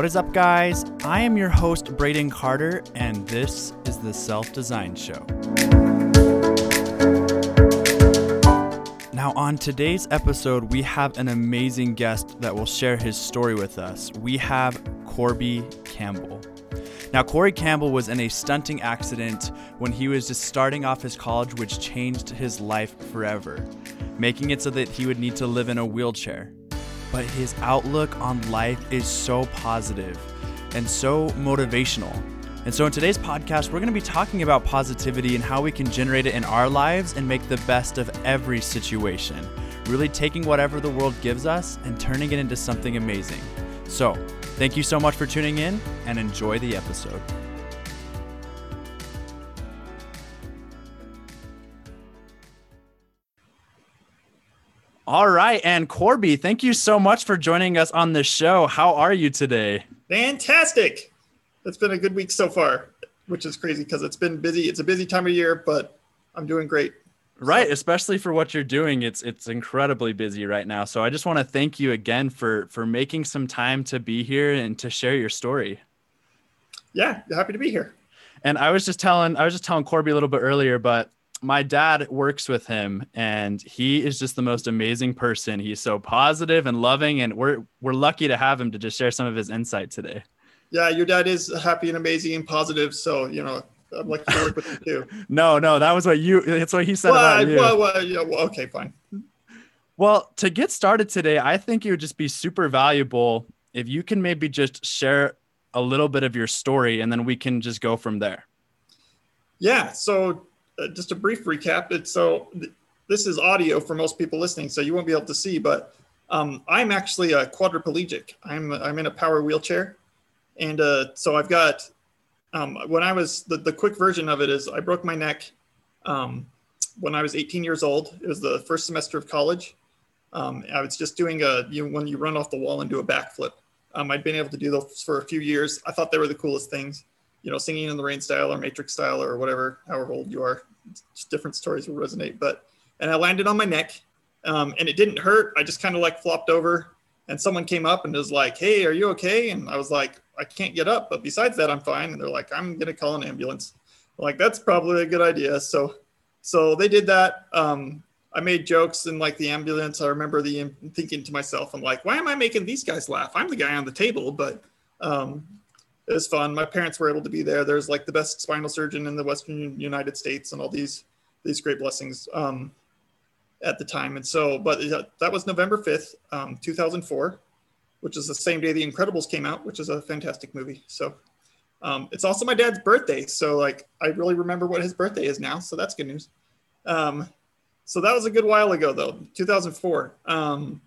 What is up, guys? I am your host, Braydon Carter, and this is the Self Design Show. Now, on today's episode, we have an amazing guest that will share his story with us. We have Corby Campbell. Now, Corby Campbell was in a stunting accident when he was just starting off his college, which changed his life forever, making it so that he would need to live in a wheelchair. But his outlook on life is so positive and so motivational. And so, in today's podcast, we're going to be talking about positivity and how we can generate it in our lives and make the best of every situation. Really taking whatever the world gives us and turning it into something amazing. So, thank you so much for tuning in and enjoy the episode. All right. And Corby, thank you so much for joining us on the show. How are you today? Fantastic. It's been a good week so far, which is crazy because it's been busy. It's a busy time of year, but I'm doing great. Right, so. especially for what you're doing. It's it's incredibly busy right now. So I just want to thank you again for for making some time to be here and to share your story. Yeah, happy to be here. And I was just telling I was just telling Corby a little bit earlier, but my dad works with him and he is just the most amazing person. He's so positive and loving and we're we're lucky to have him to just share some of his insight today. Yeah, your dad is happy and amazing and positive, so you know, I'm lucky to work with him too. no, no, that was what you that's what he said well, about you. Well, well, yeah, well, okay, fine. Well, to get started today, I think it would just be super valuable if you can maybe just share a little bit of your story and then we can just go from there. Yeah, so uh, just a brief recap. It's so th- this is audio for most people listening, so you won't be able to see, but um, I'm actually a quadriplegic. I'm I'm in a power wheelchair, and uh, so I've got. Um, when I was the, the quick version of it is I broke my neck um, when I was 18 years old. It was the first semester of college. Um, I was just doing a you when you run off the wall and do a backflip. Um, I'd been able to do those for a few years. I thought they were the coolest things you know, singing in the rain style or matrix style or whatever, however old you are, different stories will resonate. But, and I landed on my neck um, and it didn't hurt. I just kind of like flopped over and someone came up and was like, Hey, are you okay? And I was like, I can't get up, but besides that, I'm fine. And they're like, I'm going to call an ambulance. I'm like, that's probably a good idea. So, so they did that. Um, I made jokes in like the ambulance. I remember the thinking to myself, I'm like, why am I making these guys laugh? I'm the guy on the table, but um, it was fun. My parents were able to be there. There's like the best spinal surgeon in the Western United States and all these these great blessings um, at the time. And so, but that was November 5th, um, 2004, which is the same day The Incredibles came out, which is a fantastic movie. So um, it's also my dad's birthday. So like, I really remember what his birthday is now. So that's good news. Um, so that was a good while ago though, 2004. Um,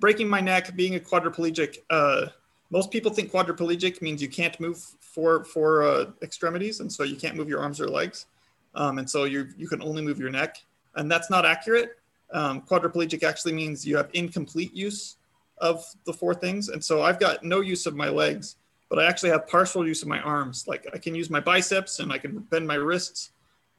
breaking my neck, being a quadriplegic, uh, most people think quadriplegic means you can't move four four uh, extremities, and so you can't move your arms or legs, um, and so you you can only move your neck, and that's not accurate. Um, quadriplegic actually means you have incomplete use of the four things, and so I've got no use of my legs, but I actually have partial use of my arms. Like I can use my biceps and I can bend my wrists,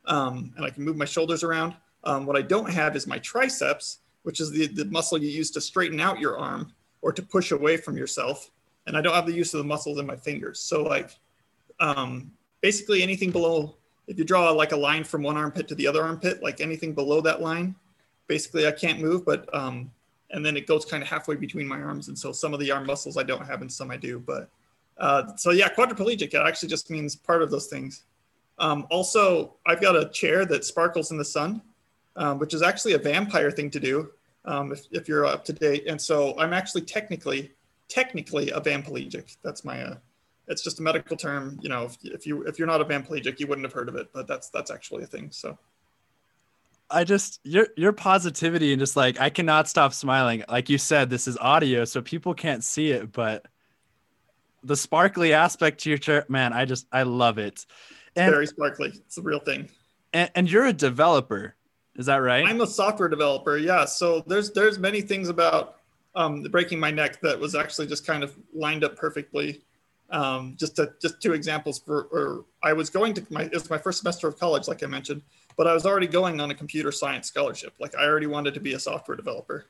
um, and I can move my shoulders around. Um, what I don't have is my triceps, which is the, the muscle you use to straighten out your arm or to push away from yourself and I don't have the use of the muscles in my fingers. So like um, basically anything below, if you draw like a line from one armpit to the other armpit, like anything below that line, basically I can't move, but um, and then it goes kind of halfway between my arms. And so some of the arm muscles I don't have and some I do, but uh, so yeah, quadriplegic, it actually just means part of those things. Um, also, I've got a chair that sparkles in the sun, um, which is actually a vampire thing to do um, if, if you're up to date. And so I'm actually technically technically a vamplegic. That's my uh, it's just a medical term. You know, if, if you if you're not a vamplegic, you wouldn't have heard of it, but that's that's actually a thing. So. I just your your positivity and just like I cannot stop smiling. Like you said, this is audio, so people can't see it, but the sparkly aspect to your chair, man, I just I love it. And, Very sparkly. It's a real thing. And, and you're a developer, is that right? I'm a software developer. Yeah. So there's there's many things about um, breaking my neck that was actually just kind of lined up perfectly. Um, just to, just two examples for, or I was going to my, it was my first semester of college, like I mentioned, but I was already going on a computer science scholarship. Like I already wanted to be a software developer.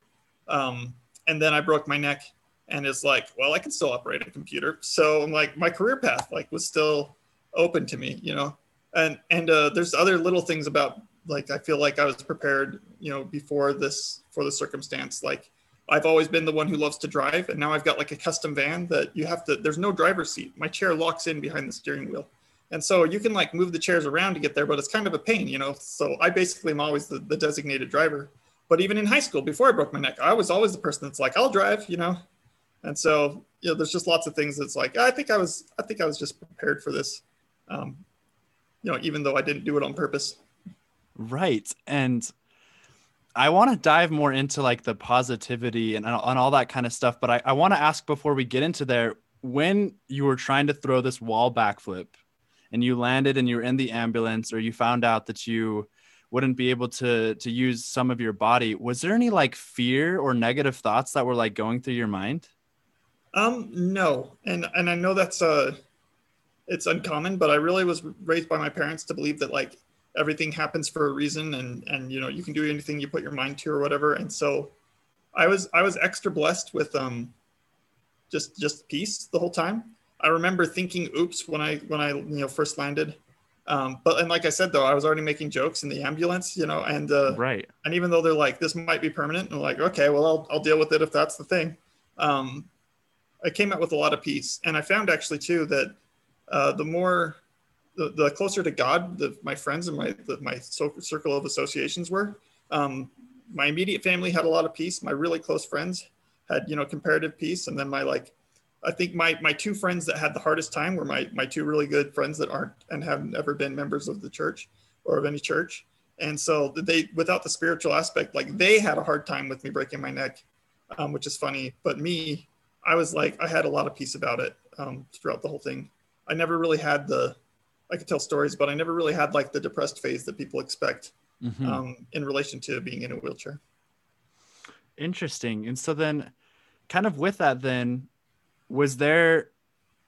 Um, and then I broke my neck and it's like, well, I can still operate a computer. So I'm like, my career path like was still open to me, you know. And and uh, there's other little things about like I feel like I was prepared, you know, before this for the circumstance. Like I've always been the one who loves to drive, and now I've got like a custom van that you have to. There's no driver's seat. My chair locks in behind the steering wheel, and so you can like move the chairs around to get there, but it's kind of a pain, you know. So I basically am always the, the designated driver. But even in high school, before I broke my neck, I was always the person that's like, I'll drive, you know. And so you know, there's just lots of things that's like I think I was I think I was just prepared for this, um, you know, even though I didn't do it on purpose. Right, and I want to dive more into like the positivity and, and all that kind of stuff. But I, I want to ask before we get into there, when you were trying to throw this wall backflip and you landed and you were in the ambulance or you found out that you wouldn't be able to to use some of your body, was there any like fear or negative thoughts that were like going through your mind? Um, no. And and I know that's uh it's uncommon, but I really was raised by my parents to believe that like everything happens for a reason and and you know you can do anything you put your mind to or whatever. And so i was i was extra blessed with um just just peace the whole time. I remember thinking oops when i when i you know first landed. Um but and like i said though i was already making jokes in the ambulance you know and uh right. and even though they're like this might be permanent and I'm like okay well I'll, I'll deal with it if that's the thing. Um i came out with a lot of peace. And i found actually too that uh the more the, the closer to God the, my friends and my the, my circle of associations were. Um, my immediate family had a lot of peace. My really close friends had you know comparative peace, and then my like, I think my my two friends that had the hardest time were my my two really good friends that aren't and have never been members of the church or of any church. And so they, without the spiritual aspect, like they had a hard time with me breaking my neck, um, which is funny. But me, I was like, I had a lot of peace about it um, throughout the whole thing. I never really had the I could tell stories, but I never really had like the depressed phase that people expect mm-hmm. um, in relation to being in a wheelchair. Interesting. And so then, kind of with that, then was there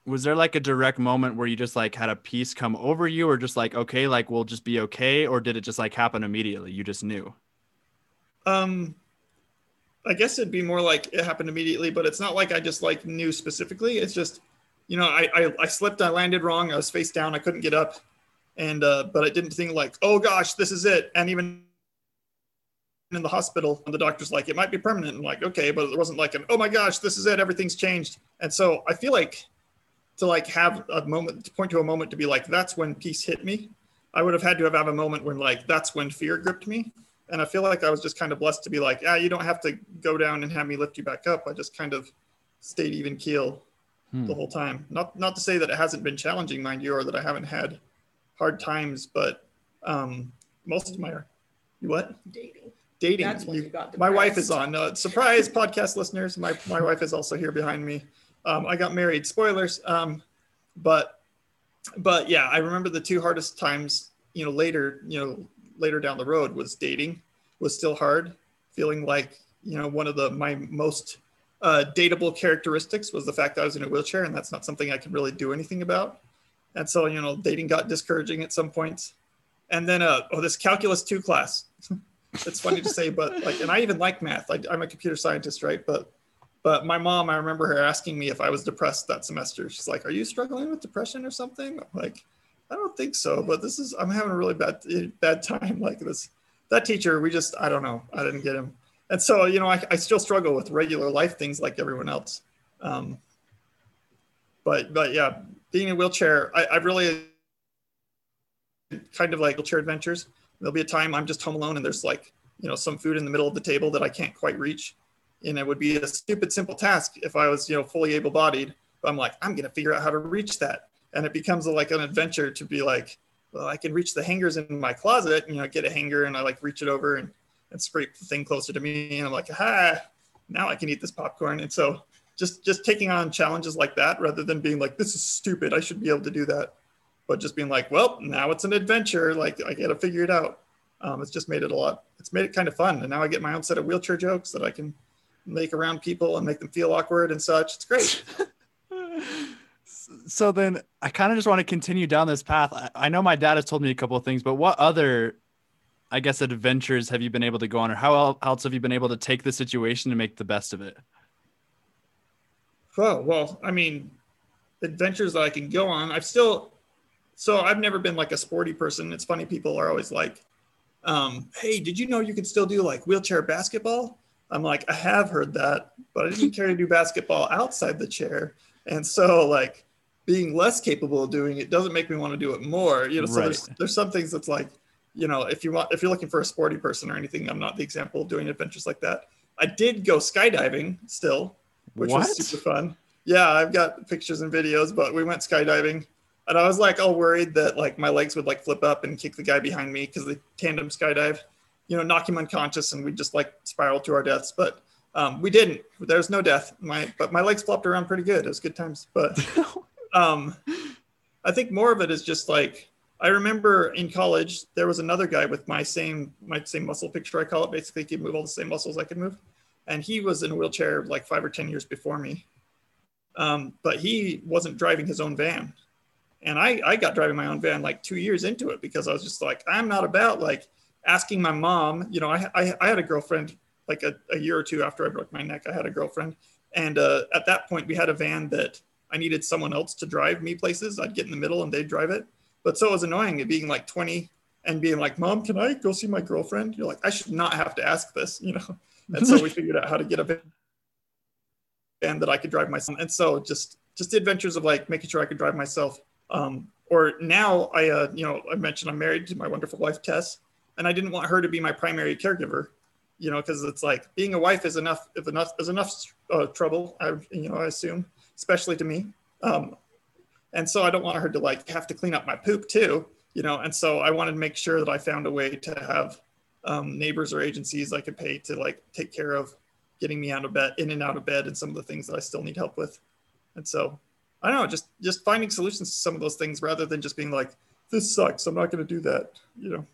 was there like a direct moment where you just like had a peace come over you, or just like okay, like we'll just be okay, or did it just like happen immediately? You just knew. Um, I guess it'd be more like it happened immediately, but it's not like I just like knew specifically. It's just you know, I, I, I slipped, I landed wrong, I was face down, I couldn't get up, and uh, but I didn't think like, oh gosh, this is it. And even in the hospital, the doctor's like, it might be permanent. I'm like, okay, but it wasn't like an, oh my gosh, this is it, everything's changed. And so I feel like to like have a moment to point to a moment to be like, that's when peace hit me. I would have had to have, have a moment when like that's when fear gripped me. And I feel like I was just kind of blessed to be like, yeah, you don't have to go down and have me lift you back up. I just kind of stayed even keel hmm. the whole time. Not not to say that it hasn't been challenging, mind you, or that I haven't had hard times, but um, most of my what dating dating. That's when you, you got my wife is on. Uh, surprise, podcast listeners. My my wife is also here behind me. Um, I got married. Spoilers. Um, but but yeah, I remember the two hardest times. You know, later you know later down the road was dating was still hard. Feeling like you know one of the my most uh, dateable characteristics was the fact that I was in a wheelchair, and that's not something I can really do anything about. And so, you know, dating got discouraging at some points. And then, uh, oh, this calculus two class. it's funny to say, but like, and I even like math. I, I'm a computer scientist, right? But, but my mom, I remember her asking me if I was depressed that semester. She's like, "Are you struggling with depression or something?" I'm like, I don't think so, but this is I'm having a really bad bad time. Like this, that teacher, we just I don't know. I didn't get him and so you know I, I still struggle with regular life things like everyone else. Um, but but yeah being in a wheelchair I, I really kind of like wheelchair adventures. There'll be a time i'm just home alone and there's like you know some food in the middle of the table that i can't quite reach. And it would be a stupid simple task if i was you know fully able-bodied. But i'm like i'm going to figure out how to reach that. And it becomes a, like an adventure to be like well i can reach the hangers in my closet you know get a hanger and i like reach it over and and scrape the thing closer to me. And I'm like, ah, now I can eat this popcorn. And so just just taking on challenges like that rather than being like, this is stupid. I should be able to do that. But just being like, well, now it's an adventure. Like I got to figure it out. Um, it's just made it a lot. It's made it kind of fun. And now I get my own set of wheelchair jokes that I can make around people and make them feel awkward and such. It's great. so then I kind of just want to continue down this path. I, I know my dad has told me a couple of things, but what other I guess adventures have you been able to go on, or how else have you been able to take the situation and make the best of it? Oh, well, I mean, adventures that I can go on. I've still, so I've never been like a sporty person. It's funny, people are always like, um, hey, did you know you can still do like wheelchair basketball? I'm like, I have heard that, but I didn't care to do basketball outside the chair. And so, like, being less capable of doing it doesn't make me want to do it more. You know, so Right. there's, there's some things that's like, you know, if you want, if you're looking for a sporty person or anything, I'm not the example of doing adventures like that. I did go skydiving still, which What? was super fun. Yeah, I've got pictures and videos, but we went skydiving and I was like all worried that like my legs would like flip up and kick the guy behind me because the tandem skydive, you know, knock him unconscious and we just like spiral to our deaths. But um, we didn't. There's no death. My but my legs flopped around pretty good. It was good times. But um, I think more of it is just like I remember in college there was another guy with my same my same muscle picture I call it. Basically, he could move all the same muscles I could move, and he was in a wheelchair like five or ten years before me. Um, but he wasn't driving his own van, and I I got driving my own van like two years into it because I was just like I'm not about like asking my mom. You know, I I, I had a girlfriend like a, a year or two after I broke my neck. I had a girlfriend, and uh, at that point we had a van that I needed someone else to drive me places. I'd get in the middle and they'd drive it. But so it was annoying it being like 20 and being like, Mom, can I go see my girlfriend? You're like, I should not have to ask this, you know? And so we figured out how to get a van that I could drive myself. And so just just the adventures of like making sure I could drive myself. Um, or now I, uh, you know, I mentioned I'm married to my wonderful wife, Tess, and I didn't want her to be my primary caregiver, you know, because it's like being a wife is enough, if enough, is enough uh, trouble, I, you know, I assume, especially to me. Um, and so I don't want her to like have to clean up my poop too, you know. And so I wanted to make sure that I found a way to have um, neighbors or agencies I could pay to like take care of getting me out of bed, in and out of bed, and some of the things that I still need help with. And so I don't know, just just finding solutions to some of those things rather than just being like, this sucks, I'm not going to do that, you know.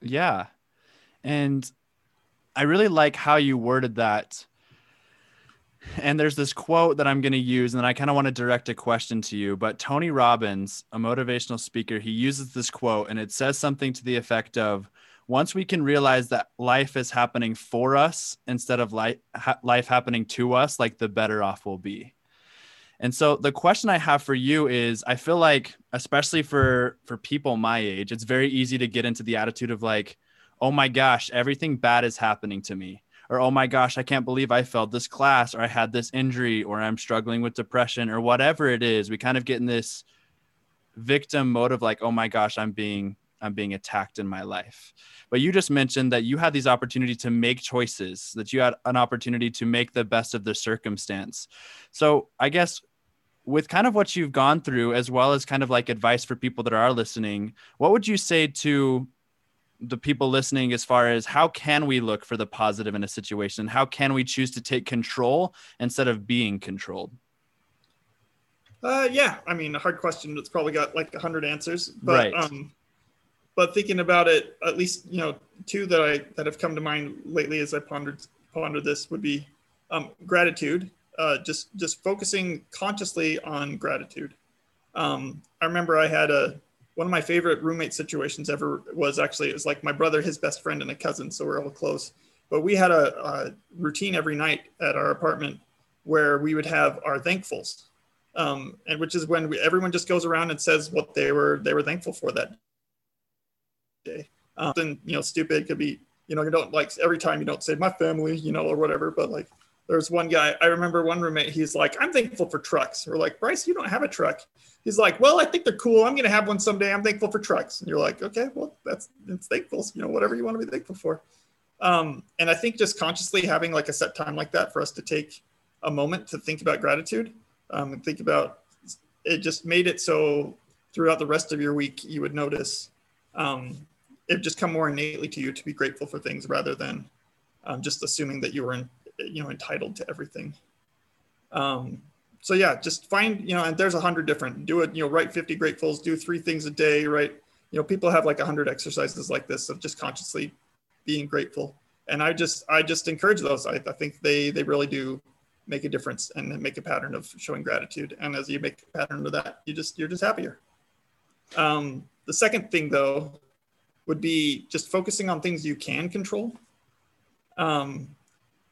Yeah. And I really like how you worded that. And there's this quote that I'm going to use, and I kind of want to direct a question to you. But Tony Robbins, a motivational speaker, he uses this quote, and it says something to the effect of once we can realize that life is happening for us instead of life, ha- life happening to us, like the better off we'll be. And so the question I have for you is I feel like especially for for people my age it's very easy to get into the attitude of like oh my gosh everything bad is happening to me or oh my gosh I can't believe I failed this class or I had this injury or I'm struggling with depression or whatever it is we kind of get in this victim mode of like oh my gosh I'm being I'm being attacked in my life. But you just mentioned that you had these opportunity to make choices, that you had an opportunity to make the best of the circumstance. So I guess with kind of what you've gone through, as well as kind of like advice for people that are listening, what would you say to the people listening as far as how can we look for the positive in a situation? How can we choose to take control instead of being controlled? Uh, yeah, I mean, a hard question that's probably got like a hundred answers, but Right. um, but thinking about it, at least you know, two that I that have come to mind lately as I pondered pondered this would be um, gratitude. Uh, just just focusing consciously on gratitude. Um, I remember I had a one of my favorite roommate situations ever was actually it was like my brother, his best friend, and a cousin, so we're all close. But we had a, a routine every night at our apartment where we would have our thankfuls um, and which is when we, everyone just goes around and says what they were they were thankful for that day. Um, and you know, stupid could be you know you don't like every time you don't say my family you know or whatever, but like there's one guy I remember one roommate he's like I'm thankful for trucks. We're like Bryce, you don't have a truck. He's like, well, I think they're cool. I'm gonna have one someday. I'm thankful for trucks. And you're like, okay, well, that's it's thankful. You know, whatever you want to be thankful for. Um, and I think just consciously having like a set time like that for us to take a moment to think about gratitude um, and think about it just made it so throughout the rest of your week you would notice um, it just come more innately to you to be grateful for things rather than um, just assuming that you were in, you know entitled to everything. Um, so yeah just find you know and there's a hundred different do it you know write 50 gratefuls do three things a day right? You know people have like a hundred exercises like this of just consciously being grateful. And i just i just encourage those. I, I think they they really do make a difference and make a pattern of showing gratitude. And as you make a pattern of that you just you're just happier. Um, the second thing though would be just focusing on things you can control. Um,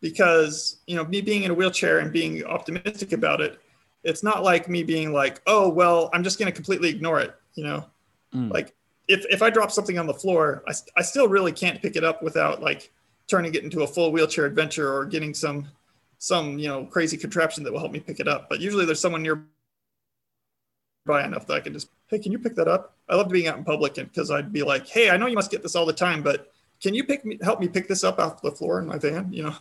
because you know me being in a wheelchair and being optimistic about it it's not like me being like oh well i'm just going to completely ignore it you know? Mm. like if, if i drop something on the floor I, I still really can't pick it up without like turning it into a full wheelchair adventure or getting some some you know crazy contraption that will help me pick it up. But usually there's someone nearby enough that i can just hey can you pick that up? I love being out in public because i'd be like hey i know you must get this all the time but can you pick me help me pick this up off the floor in my van? You know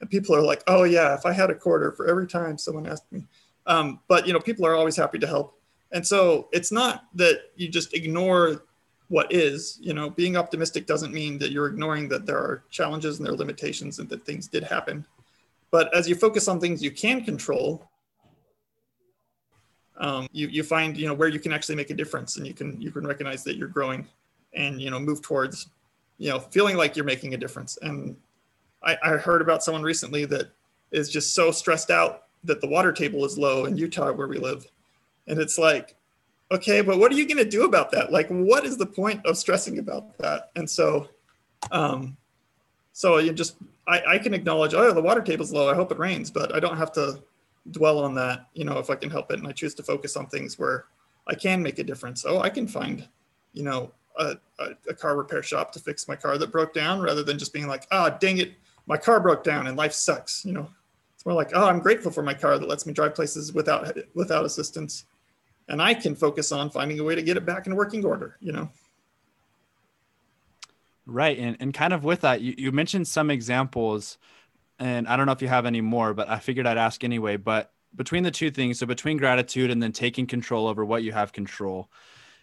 and people are like, oh yeah, if I had a quarter for every time someone asked me. Um, but you know, people are always happy to help. And so it's not that you just ignore what is, you know, being optimistic doesn't mean that you're ignoring that there are challenges and there are limitations and that things did happen. But as you focus on things you can control, um, you, you find, you know, where you can actually make a difference and you can, you can recognize that you're growing and, you know, move towards, you know, feeling like you're making a difference. And I, I heard about someone recently that is just so stressed out that the water table is low in Utah where we live. And it's like, okay, but what are you going to do about that? Like, what is the point of stressing about that? And so, um, so you just, I, I can acknowledge, oh, the water table's low. I hope it rains, but I don't have to dwell on that, you know, if I can help it. And I choose to focus on things where I can make a difference. Oh, I can find, you know, a, a, a car repair shop to fix my car that broke down rather than just being like, ah, oh, dang it, my car broke down and life sucks. You know, it's more like, oh, I'm grateful for my car that lets me drive places without without assistance, and I can focus on finding a way to get it back in working order. You know. Right, and and kind of with that, you, you mentioned some examples, and I don't know if you have any more, but I figured I'd ask anyway. But between the two things, so between gratitude and then taking control over what you have control,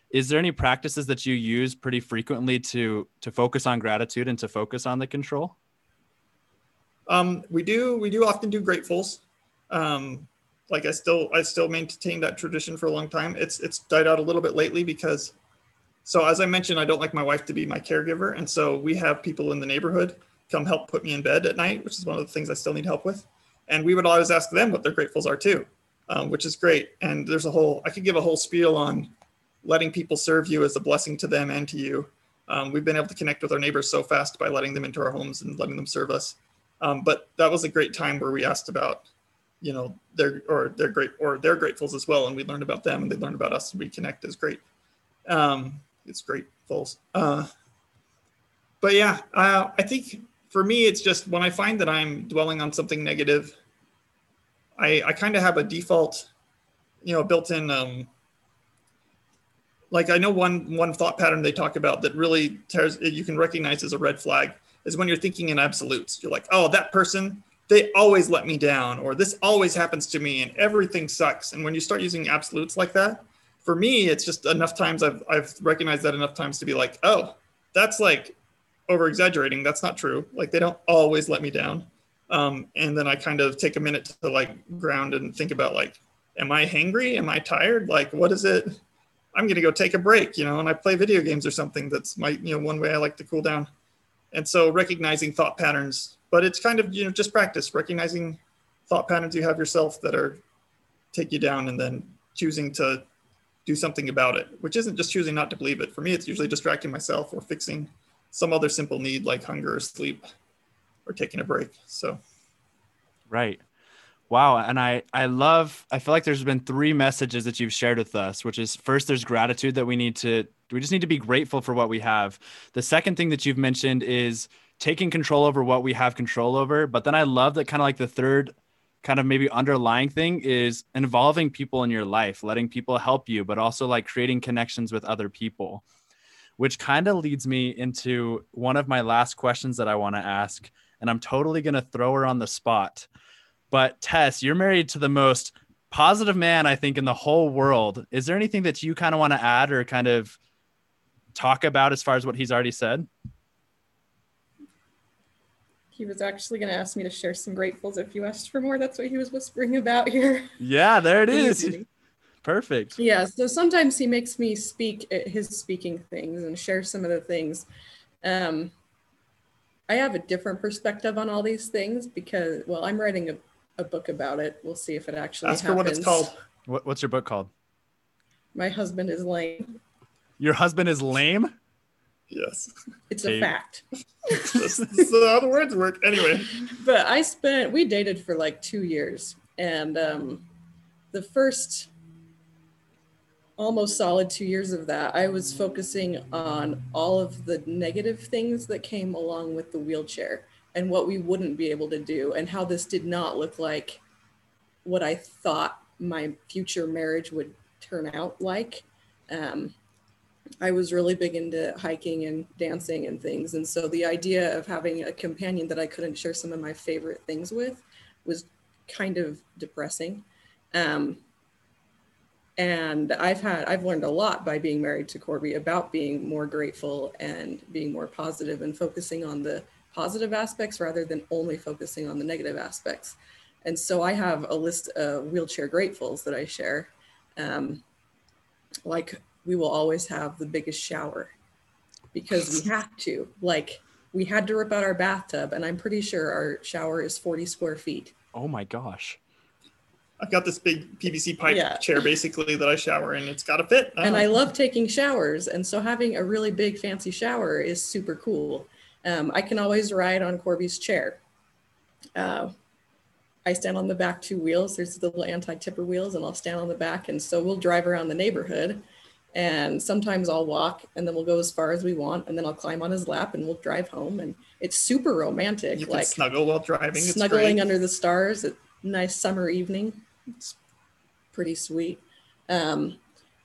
is there any practices that you use pretty frequently to to focus on gratitude and to focus on the control? Um, we do we do often do gratefuls. Um, like I still I still maintain that tradition for a long time. It's it's died out a little bit lately because so as I mentioned, I don't like my wife to be my caregiver, and so we have people in the neighborhood come help put me in bed at night, which is one of the things I still need help with. And we would always ask them what their gratefuls are too, um, which is great. And there's a whole I could give a whole spiel on letting people serve you as a blessing to them and to you. Um, we've been able to connect with our neighbors so fast by letting them into our homes and letting them serve us. Um, but that was a great time where we asked about, you know, their or their great or their gratefuls as well, and we learned about them and they learned about us. And we connect as great. Um, it's gratefuls. Uh, but yeah, uh, I think for me, it's just when I find that I'm dwelling on something negative, I I kind of have a default, you know, built-in. Um, like I know one one thought pattern they talk about that really tears you can recognize as a red flag is when you're thinking in absolutes. You're like, oh, that person, they always let me down, or this always happens to me, and everything sucks. And when you start using absolutes like that, for me, it's just enough times I've I've recognized that enough times to be like, oh, that's like over exaggerating. That's not true. Like they don't always let me down. Um, and then I kind of take a minute to like ground and think about like, am I hangry? Am I tired? Like, what is it? I'm gonna go take a break, you know, and I play video games or something. That's my, you know, one way I like to cool down. And so recognizing thought patterns, but it's kind of, you know, just practice recognizing thought patterns you have yourself that are take you down and then choosing to do something about it, which isn't just choosing not to believe it. For me, it's usually distracting myself or fixing some other simple need like hunger or sleep or taking a break. So, right. Wow. And I, I love, I feel like there's been three messages that you've shared with us, which is first, there's gratitude that we need to, we just need to be grateful for what we have. The second thing that you've mentioned is taking control over what we have control over. But then I love that kind of like the third kind of maybe underlying thing is involving people in your life, letting people help you, but also like creating connections with other people, which kind of leads me into one of my last questions that I want to ask. And I'm totally going to throw her on the spot. But Tess, you're married to the most positive man I think in the whole world. Is there anything that you kind of want to add or kind of talk about as far as what he's already said? He was actually going to ask me to share some gratefuls if you asked for more. That's what he was whispering about here. Yeah, there it is. Perfect. Yeah. So sometimes he makes me speak at his speaking things and share some of the things. Um, I have a different perspective on all these things because, well, I'm writing a, a book about it. We'll see if it actually Ask happens. for what it's called. What, what's your book called? My husband is lame. Your husband is lame? Yes. It's a Hey. fact. That's, that's how the words work. Anyway, But I spent we dated for like two years, and um, the first almost solid two years of that, I was focusing on all of the negative things that came along with the wheelchair and what we wouldn't be able to do, and how this did not look like what I thought my future marriage would turn out like. Um, I was really big into hiking and dancing and things. And so the idea of having a companion that I couldn't share some of my favorite things with was kind of depressing. Um, and I've had, I've learned a lot by being married to Corby about being more grateful and being more positive and focusing on the positive aspects rather than only focusing on the negative aspects. And so I have a list of wheelchair gratefuls that I share. Um, like we will always have the biggest shower because we have to. Like we had to rip out our bathtub, and I'm pretty sure our shower is 40 square feet. Oh my gosh. I've got this big PVC pipe Yeah. chair basically that I shower in. It's got to fit. And I love taking showers, and so having a really big fancy shower is super cool. Um, I can always ride on Corby's chair. Uh, I stand on the back two wheels. There's the little anti-tipper wheels, and I'll stand on the back, and so we'll drive around the neighborhood. And sometimes I'll walk, and then we'll go as far as we want, and then I'll climb on his lap, and we'll drive home. And it's super romantic, you can like snuggle while driving. Snuggling under the stars. A nice summer evening. It's pretty sweet. Um,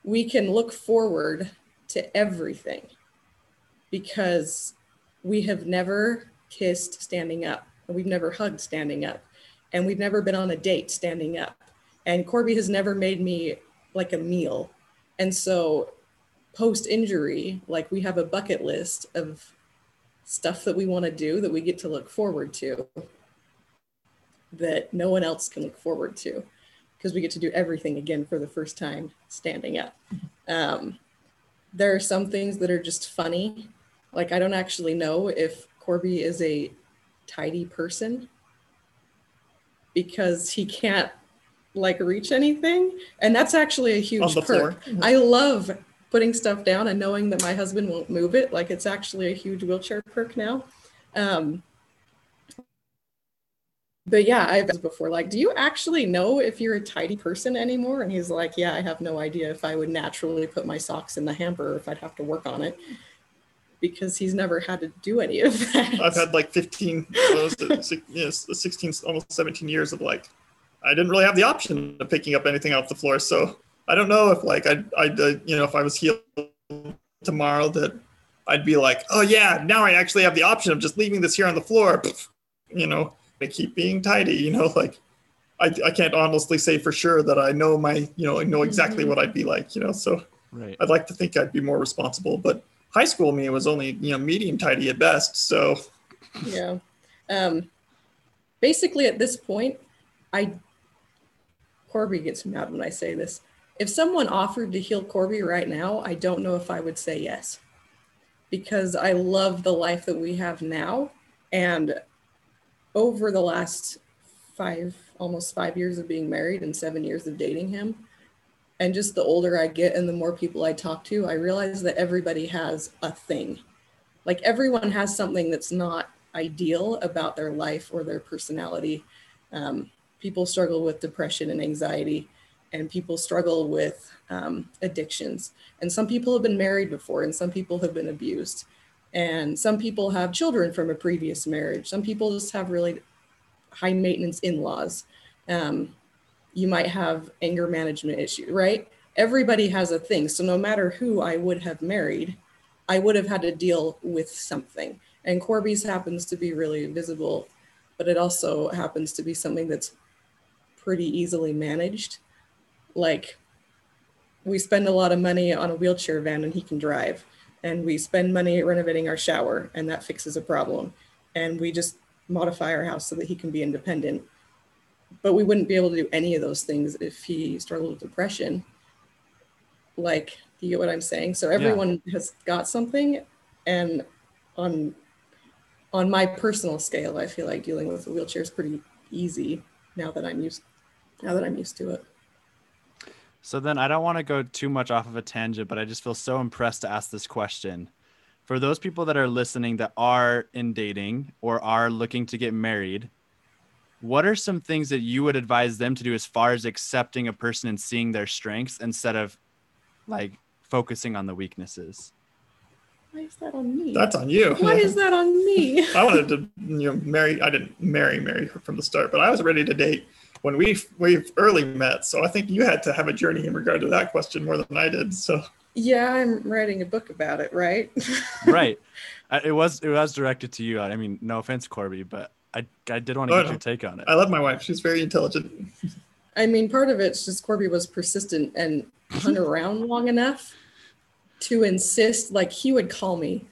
we can look forward to everything because we have never kissed standing up, and we've never hugged standing up, and we've never been on a date standing up. And Corby has never made me like a meal. And so, post injury, like we have a bucket list of stuff that we want to do that we get to look forward to that no one else can look forward to because we get to do everything again for the first time standing up. Um, there are some things that are just funny. Like, I don't actually know if Corby is a tidy person because he can't like reach anything. And that's actually a huge perk. I love putting stuff down and knowing that my husband won't move it. Like, it's actually a huge wheelchair perk now. Um, but yeah, I've asked before, like, do you actually know if you're a tidy person anymore? And he's like, yeah, I have no idea if I would naturally put my socks in the hamper or if I'd have to work on it because he's never had to do any of that. I've had like 15, what was it, six, yes, 16, almost 17 years of like, I didn't really have the option of picking up anything off the floor. So I don't know if like I, I, you know, if I was healed tomorrow, that I'd be like, oh yeah, now I actually have the option of just leaving this here on the floor. You know, I keep being tidy. You know, like I, I can't honestly say for sure that I know my, you know, I know exactly Mhm. what I'd be like. You know, so Right. I'd like to think I'd be more responsible, but high school me was only you know medium tidy at best. So yeah. Um, basically, at this point, I Corby gets mad when I say this. If someone offered to heal Corby right now, I don't know if I would say yes, because I love the life that we have now, and over the last five, almost five years of being married and seven years of dating him, and just the older I get and the more people I talk to, I realize that everybody has a thing. Like everyone has something that's not ideal about their life or their personality. Um, people struggle with depression and anxiety, and people struggle with um, addictions. And some people have been married before, and some people have been abused. And some people have children from a previous marriage. Some people just have really high maintenance in laws. Um, you might have anger management issues, right? Everybody has a thing. So no matter who I would have married, I would have had to deal with something. And Corby's happens to be really visible, but it also happens to be something that's pretty easily managed. Like we spend a lot of money on a wheelchair van and he can drive. And we spend money renovating our shower and that fixes a problem. And we just modify our house so that he can be independent. But we wouldn't be able to do any of those things if he struggled with depression. Like, do you get what I'm saying? So everyone has got something and on on my personal scale, I feel like dealing with a wheelchair is pretty easy now that I'm used now that I'm used to it. So then I don't want to go too much off of a tangent, but I just feel so impressed to ask this question. for those people that are listening that are in dating or are looking to get married, what are some things that you would advise them to do as far as accepting a person and seeing their strengths instead of like focusing on the weaknesses? Why is that on me? That's on you. Why is that on me? I wanted to, you know, marry. I didn't marry Mary from the start, but I was ready to date when we we early met. So I think you had to have a journey in regard to that question more than I did. So yeah, I'm writing a book about it, right? right. It was it was directed to you. I mean, no offense, Corby, but I I did want to Oh, get your take on it. I love my wife. She's very intelligent. I mean, part of it's just Corby was persistent and hung around long enough to insist. Like he would call me.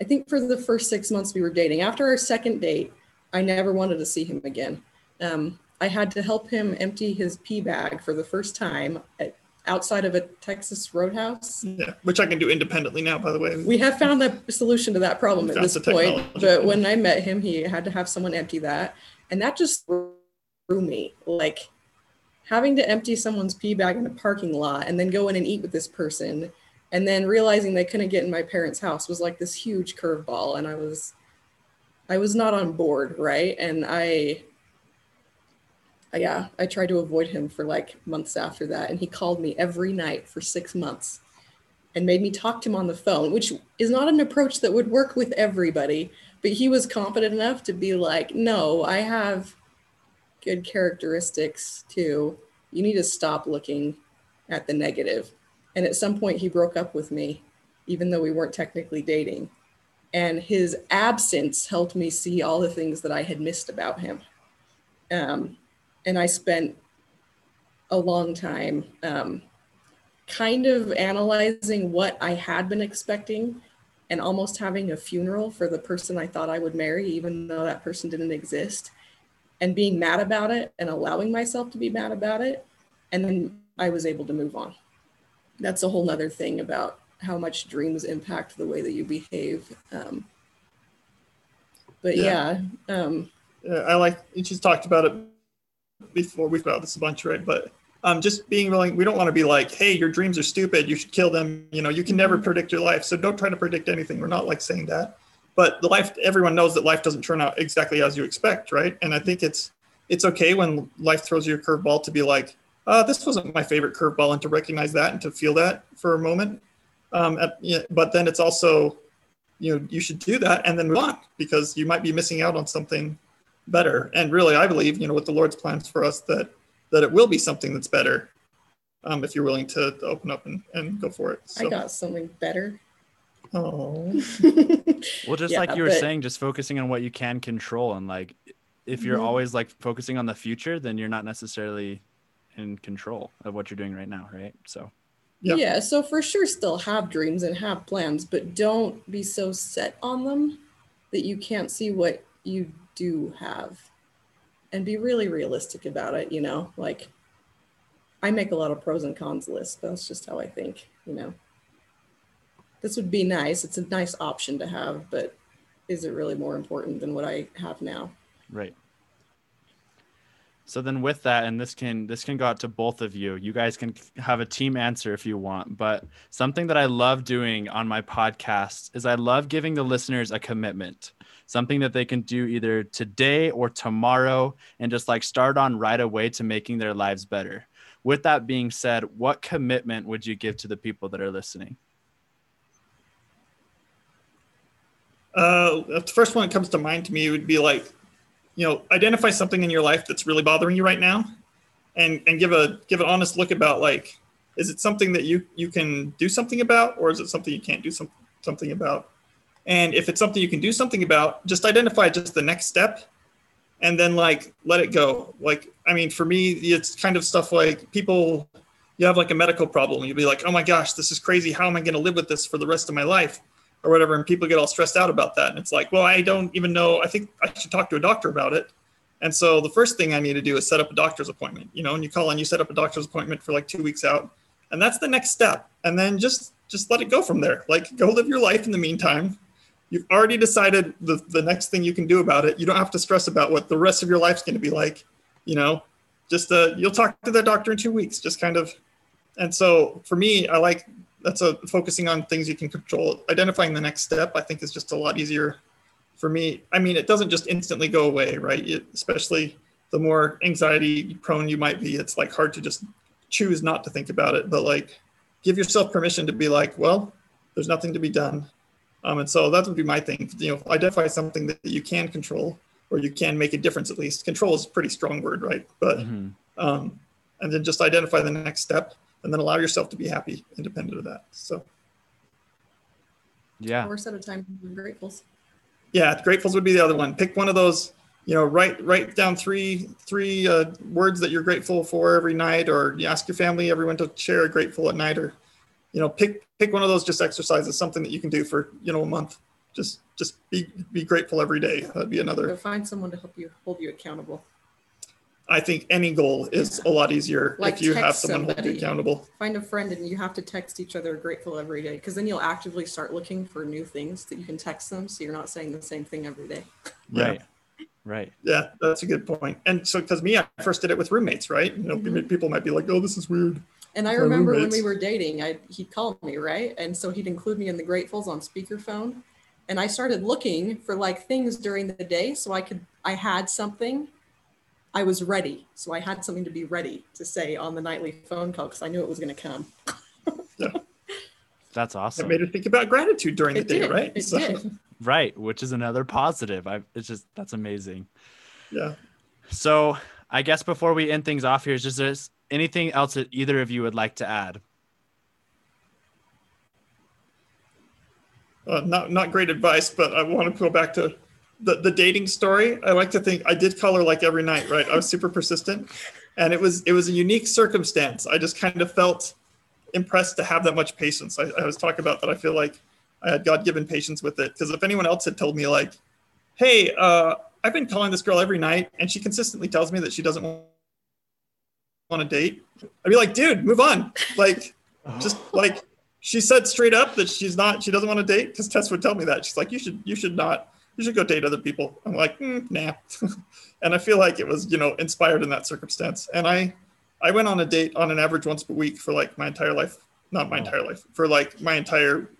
I think for the first six months we were dating. After our second date, I never wanted to see him again. Um, I had to help him empty his pee bag for the first time at, outside of a Texas roadhouse. Yeah, which I can do independently now. By the way, We have found the solution to that problem at this point. But when I met him, he had to have someone empty that. And that just threw me. Like having to empty someone's pee bag in a parking lot and then go in and eat with this person and then realizing they couldn't get in my parents' house was like this huge curveball. And I was I was not on board, right? And I yeah, I tried to avoid him for like months after that. And he called me every night for six months and made me talk to him on the phone, which is not an approach that would work with everybody. But he was confident enough to be like, no, I have good characteristics too. You need to stop looking at the negative. And at some point, he broke up with me, even though we weren't technically dating. And his absence helped me see all the things that I had missed about him. Um, and I spent a long time um, kind of analyzing what I had been expecting and almost having a funeral for the person I thought I would marry, even though that person didn't exist, and being mad about it and allowing myself to be mad about it. And then I was able to move on. That's a whole nother thing about how much dreams impact the way that you behave. Um, but yeah, Yeah. um, Yeah, I like you just talked about it before. We've about this a bunch, right? But um, just being willing. We don't want to be like, "Hey, your dreams are stupid. You should kill them." You know, you can never predict your life, so don't try to predict anything. We're not like saying that. But the life, everyone knows that life doesn't turn out exactly as you expect, right? And I think it's it's okay when life throws you a curveball to be like, uh, "This wasn't my favorite curveball," and to recognize that and to feel that for a moment. Um, at, yeah, but then it's also, you know, you should do that and then move on because you might be missing out on something better. And really, I believe, you know, with the Lord's plans for us, that that it will be something that's better um, if you're willing to, to open up and, and go for it. So, I got something better. oh, Well, just Yeah, like you were but- saying, just focusing on what you can control and like if you're Mhm. always like focusing on the future, then you're not necessarily in control of what you're doing right now, right? So Yeah. Yeah, so for sure, still have dreams and have plans, but don't be so set on them that you can't see what you do have. And be really realistic about it, you know? Like, I make a lot of pros and cons lists. That's just how I think, you know? This would be nice. It's a nice option to have, but is it really more important than what I have now? Right. So then with that, and this can this can go out to both of you. You guys can have a team answer if you want. But something that I love doing on my podcast is I love giving the listeners a commitment. Something that they can do either today or tomorrow and just like start on right away to making their lives better. With that being said, what commitment would you give to the people that are listening? uh, the first one that comes to mind to me would be like, you know, identify something in your life that's really bothering you right now, and and give a give an honest look about like, is it something that you you can do something about, or is it something you can't do some, something about? And if it's something you can do something about, just identify just the next step and then like let it go. Like, I mean, for me, it's kind of stuff like people, you have like a medical problem. You'll be like, oh my gosh, this is crazy. How am I going to live with this for the rest of my life? Or whatever. And people get all stressed out about that. And it's like, well, I don't even know. I think I should talk to a doctor about it. And so the first thing I need to do is set up a doctor's appointment, you know, and you call and you set up a doctor's appointment for like two weeks out. And that's the next step. And then just just let it go from there. Like go live your life in the meantime. You've already decided the, the next thing you can do about it. You don't have to stress about what the rest of your life's going to be like. You know, just uh, you'll talk to the doctor in two weeks, just kind of. And so for me, I like that's a focusing on things you can control. Identifying the next step, I think, is just a lot easier for me. I mean, it doesn't just instantly go away, right? It, especially the more anxiety prone you might be, it's like hard to just choose not to think about it. But like, give yourself permission to be like, well, there's nothing to be done. Um, and so that would be my thing. You know, identify something that you can control or you can make a difference at least. Control is a pretty strong word, right? But mm-hmm. um, and then just identify the next step and then allow yourself to be happy independent of that. So yeah. Or set a time for gratefuls. Yeah, gratefuls would be the other one. Pick one of those. You know, write write down three three uh, words that you're grateful for every night, or you ask your family everyone to share a grateful at night, or you know, pick pick one of those just exercises, something that you can do for you know a month. Just just be be grateful every day. That'd be another. Or find someone to help you hold you accountable. I think any goal is a lot easier like if you have someone somebody. hold you accountable. Find a friend and you have to text each other grateful every day because then you'll actively start looking for new things that you can text them so you're not saying the same thing every day. Right. Yeah. Right. Yeah, that's a good point. And so, because me, I first did it with roommates, right? You know, mm-hmm. people might be like, "Oh, this is weird." And I remember roommates. when we were dating, I he'd call me, right? And so he'd include me in the gratefuls on speakerphone. And I started looking for like things during the day so I could I had something I was ready. So I had something to be ready to say on the nightly phone call because I knew it was going to come. yeah. That's awesome. It made her think about gratitude during it the day, did. right? It so. did. Right, which is another positive. I it's just that's amazing. Yeah. So I guess before we end things off here, is just there's anything else that either of you would like to add? Uh, not not great advice, but I want to go back to the, the dating story, I like to think I did color like every night, right? I was super persistent and it was, it was a unique circumstance. I just kind of felt impressed to have that much patience. I, I was talking about that. I feel like I had God given patience with it. Cause if anyone else had told me like, Hey, uh, I've been calling this girl every night and she consistently tells me that she doesn't want a date. I'd be like, dude, move on. Like, just like she said straight up that she's not, she doesn't want to date because Tess would tell me that. She's like, you should, you should not you should go date other people. I'm like, mm, nah. and I feel like it was, you know, inspired in that circumstance. And I, I went on a date on an average once per week for like my entire life, not my entire life, for like my entire,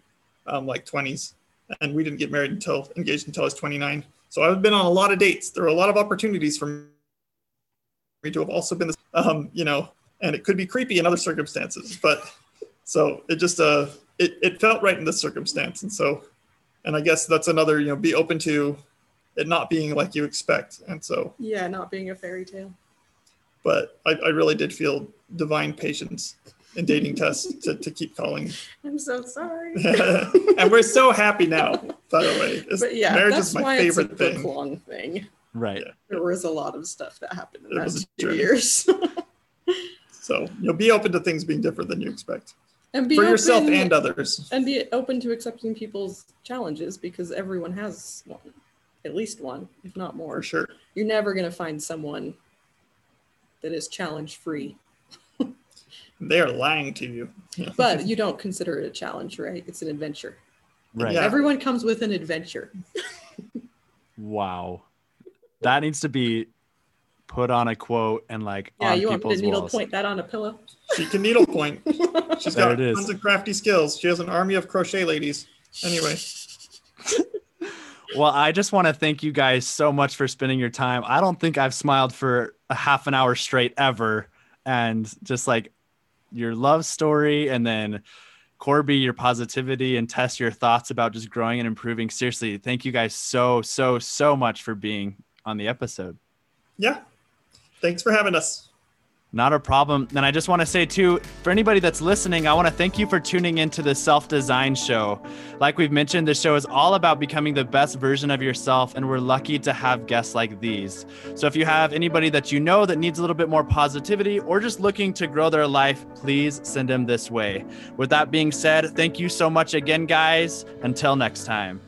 um, like 20s. And we didn't get married until engaged until I was 29. So I've been on a lot of dates. There were a lot of opportunities for me to have also been, this, um, you know, and it could be creepy in other circumstances, but so it just, uh, it, it felt right in this circumstance. And so and I guess that's another, you know, be open to it not being like you expect. And so, yeah, not being a fairy tale. But I, I really did feel divine patience in dating Tess to, to keep calling. I'm so sorry. and we're so happy now, by the way. It's, but yeah, marriage is my favorite it's a thing. long thing. Right. Yeah. There was a lot of stuff that happened in those two years. so you'll be open to things being different than you expect. And be for yourself and others. and be open to accepting people's challenges because everyone has one at least one if not more. For sure. You're never going to find someone that is challenge free they are lying to you. But you don't consider it a challenge right? It's an adventure. Right. Yeah. everyone comes with an adventure. Wow that needs to be put on a quote and like yeah you want me to needle walls. point that on a pillow she can needle point. She's got tons of crafty skills. She has an army of crochet ladies. Anyway. well, I just want to thank you guys so much for spending your time. I don't think I've smiled for a half an hour straight ever. And just like your love story and then Corby, your positivity and Tess your thoughts about just growing and improving. Seriously, thank you guys so, so, so much for being on the episode. Yeah. Thanks for having us. Not a problem. And I just want to say, too, for anybody that's listening, I want to thank you for tuning into the Self Design Show. Like we've mentioned, the show is all about becoming the best version of yourself, and we're lucky to have guests like these. So if you have anybody that you know that needs a little bit more positivity or just looking to grow their life, please send them this way. With that being said, thank you so much again, guys. Until next time.